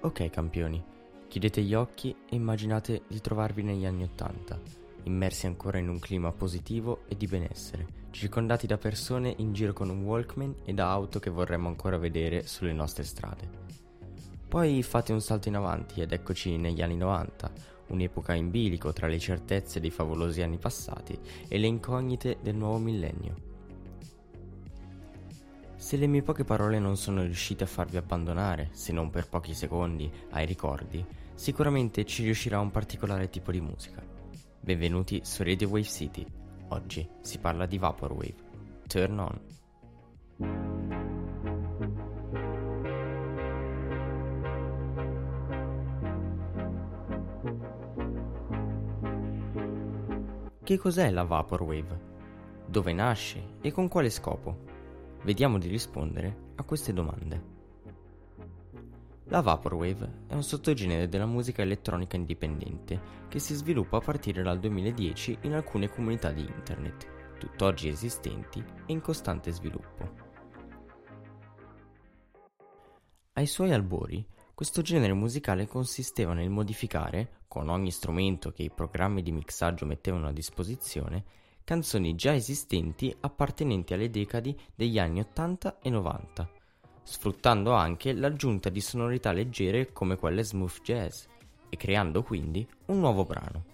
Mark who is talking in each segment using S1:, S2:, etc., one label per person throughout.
S1: Ok campioni, chiudete gli occhi e immaginate di trovarvi negli anni Ottanta, immersi ancora in un clima positivo e di benessere, circondati da persone in giro con un Walkman e da auto che vorremmo ancora vedere sulle nostre strade. Poi fate un salto in avanti ed eccoci negli anni 90, un'epoca in bilico tra le certezze dei favolosi anni passati e le incognite del nuovo millennio. Se le mie poche parole non sono riuscite a farvi abbandonare, se non per pochi secondi, ai ricordi, sicuramente ci riuscirà un particolare tipo di musica. Benvenuti su Radio Wave City. Oggi si parla di Vaporwave. Turn on. Che cos'è la Vaporwave? Dove nasce e con quale scopo? Vediamo di rispondere a queste domande. La Vaporwave è un sottogenere della musica elettronica indipendente che si sviluppa a partire dal 2010 in alcune comunità di internet, tutt'oggi esistenti e in costante sviluppo. Ai suoi albori, questo genere musicale consisteva nel modificare, con ogni strumento che i programmi di mixaggio mettevano a disposizione, canzoni già esistenti appartenenti alle decadi degli anni 80 e 90, sfruttando anche l'aggiunta di sonorità leggere come quelle smooth jazz e creando quindi un nuovo brano.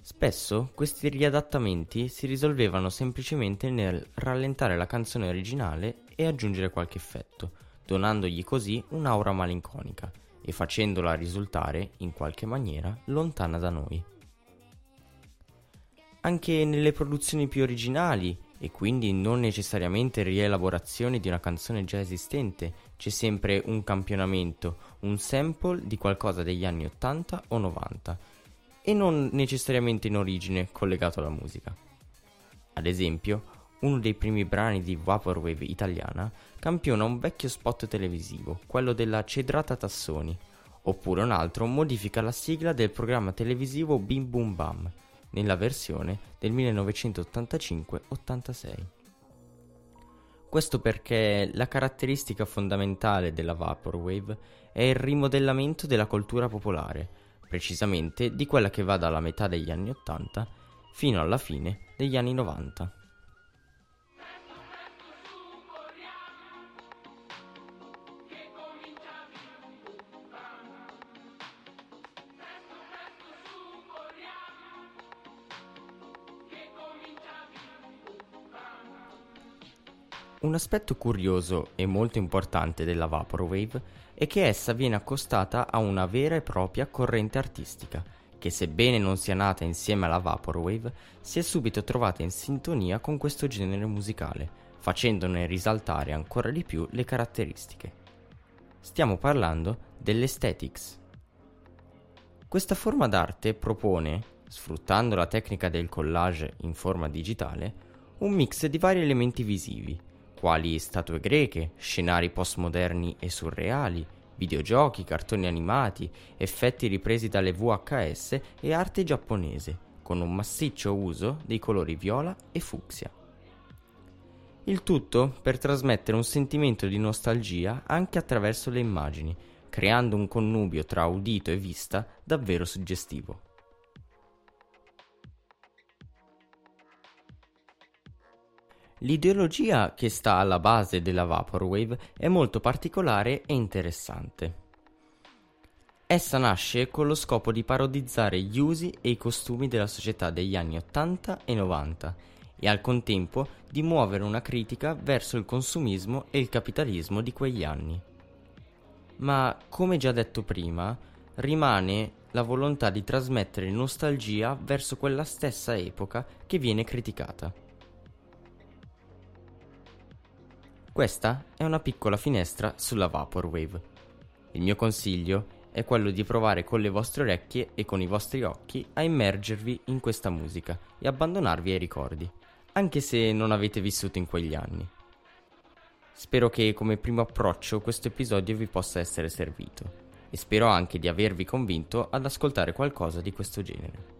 S1: Spesso questi riadattamenti si risolvevano semplicemente nel rallentare la canzone originale e aggiungere qualche effetto, donandogli così un'aura malinconica e facendola risultare, in qualche maniera, lontana da noi. Anche nelle produzioni più originali, e quindi non necessariamente rielaborazioni di una canzone già esistente, c'è sempre un campionamento, un sample di qualcosa degli anni 80 o 90, e non necessariamente in origine collegato alla musica. Ad esempio, uno dei primi brani di Vaporwave italiana campiona un vecchio spot televisivo, quello della Cedrata Tassoni, oppure un altro modifica la sigla del programma televisivo Bim Boom Bam, nella versione del 1985-86. Questo perché la caratteristica fondamentale della Vaporwave è il rimodellamento della cultura popolare, precisamente di quella che va dalla metà degli anni 80 fino alla fine degli anni 90. Un aspetto curioso e molto importante della Vaporwave è che essa viene accostata a una vera e propria corrente artistica, che sebbene non sia nata insieme alla Vaporwave, si è subito trovata in sintonia con questo genere musicale, facendone risaltare ancora di più le caratteristiche. Stiamo parlando dell'aesthetics. Questa forma d'arte propone, sfruttando la tecnica del collage in forma digitale, un mix di vari elementi visivi, quali statue greche, scenari postmoderni e surreali, videogiochi, cartoni animati, effetti ripresi dalle VHS e arte giapponese, con un massiccio uso dei colori viola e fucsia. Il tutto per trasmettere un sentimento di nostalgia anche attraverso le immagini, creando un connubio tra udito e vista davvero suggestivo. L'ideologia che sta alla base della Vaporwave è molto particolare e interessante. Essa nasce con lo scopo di parodizzare gli usi e i costumi della società degli anni 80 e 90 e al contempo di muovere una critica verso il consumismo e il capitalismo di quegli anni. Ma, come già detto prima, rimane la volontà di trasmettere nostalgia verso quella stessa epoca che viene criticata. Questa è una piccola finestra sulla Vaporwave. Il mio consiglio è quello di provare con le vostre orecchie e con i vostri occhi a immergervi in questa musica e abbandonarvi ai ricordi, anche se non avete vissuto in quegli anni. Spero che come primo approccio questo episodio vi possa essere servito e spero anche di avervi convinto ad ascoltare qualcosa di questo genere.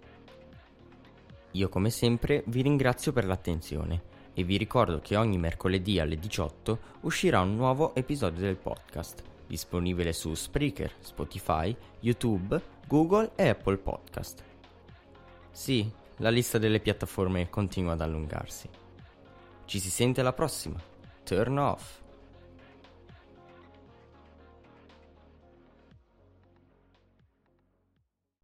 S1: Io come sempre vi ringrazio per l'attenzione e vi ricordo che ogni mercoledì alle 18 uscirà un nuovo episodio del podcast, disponibile su Spreaker, Spotify, YouTube, Google e Apple Podcast. Sì, la lista delle piattaforme continua ad allungarsi. Ci si sente alla prossima. Turn off.